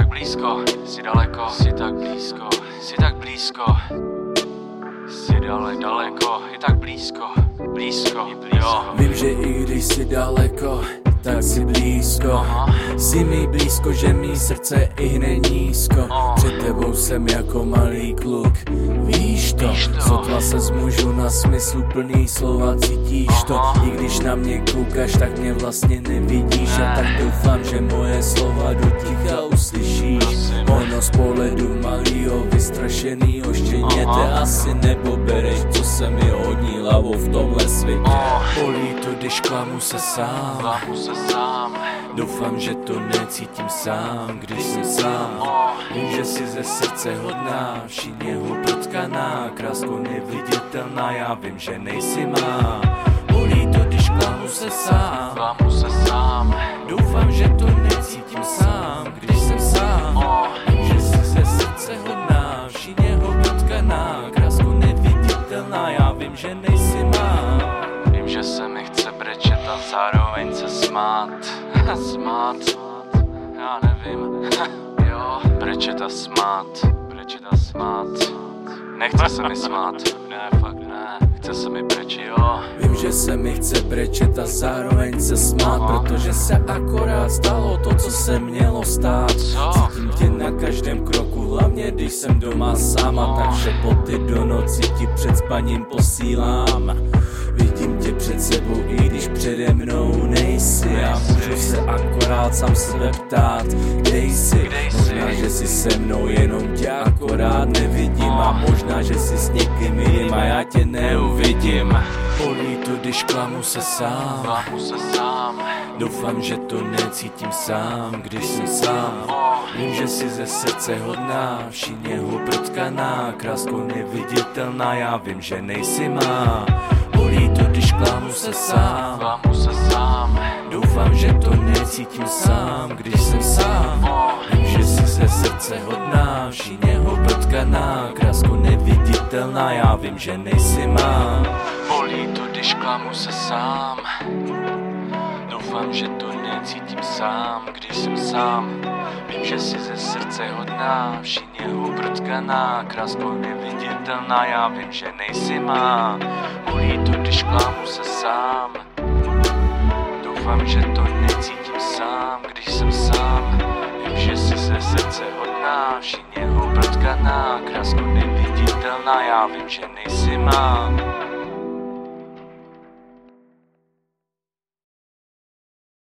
blízko, jsi daleko, jsi tak blízko, jsi tak blízko. Jsi dale, daleko, je tak blízko, blízko, jo. Vím, že i když jsi daleko, tak si blízko Aha. Jsi mi blízko, že mý srdce i hned nízko Oh. Před tebou jsem jako malý kluk Víš to, Víš to. sotva se zmůžu na smyslu plný slova Cítíš to, Aha. i když na mě koukáš, tak mě vlastně nevidíš A tak doufám, že moje slova do z pohledu malýho vystrašenýho štěněte Aha. Asi nepobereš, co se mi hodní hlavou v tomhle světě. Bolí to, když klamu se sám. Klamu se sám, Doufám, že to necítím sám, když jsem sám. Vím, že si ze srdce hodná, všíněho protkaná Kráskou neviditelná, já vím, že nejsi má vím, že nejsi má Vím, že se mi chce brečet a zároveň se smát. smát, já nevím. jo, brečet a smát, brečet a smát. Nechce se mi smát, ne, fakt ne. Chce se mi brečet, jo. Vím, že se mi chce brečet a zároveň se smát Aha. Protože se akorát stalo to, co se mělo stát Co? Cítím tě na když jsem doma sám A tak šepoty do noci ti před spaním posílám. Vidím tě před sebou, i když přede mnou nejsi. A můžu se akorát sám sebe ptát, kde jsi? Možná, že jsi se mnou, jenom tě akorát nevidím. A možná, že jsi s někým jiným a já tě neuvidím. Bolí to, když klamu se sám. Klamu se sám, Doufám, že to necítím sám, když jsem sám. Vím, že jsi ze srdce hodná, všíněho protkaná. Kráskou neviditelná, já vím, že nejsi má. Bolí to, když klamu se sám. Klamu se sám, Doufám, že to necítím sám, když jsem sám srdce hodná, všíněho protkaná Kráskou neviditelná, já vím, že nejsi má Bolí to, když klamu se sám. Doufám, že to necítím sám, když jsem sám. Vím, že jsi ze srdce hodná, všíněhu protkaná, kráskou neviditelná, já vím, že nejsi má. Bolí to, když klamu se sám. Doufám, že to necítím sám, když jsem sám. Vím, že jsi ze srdce hodná, všíněhu protkaná, kráskou neviditelná, já vím, že nejsi má.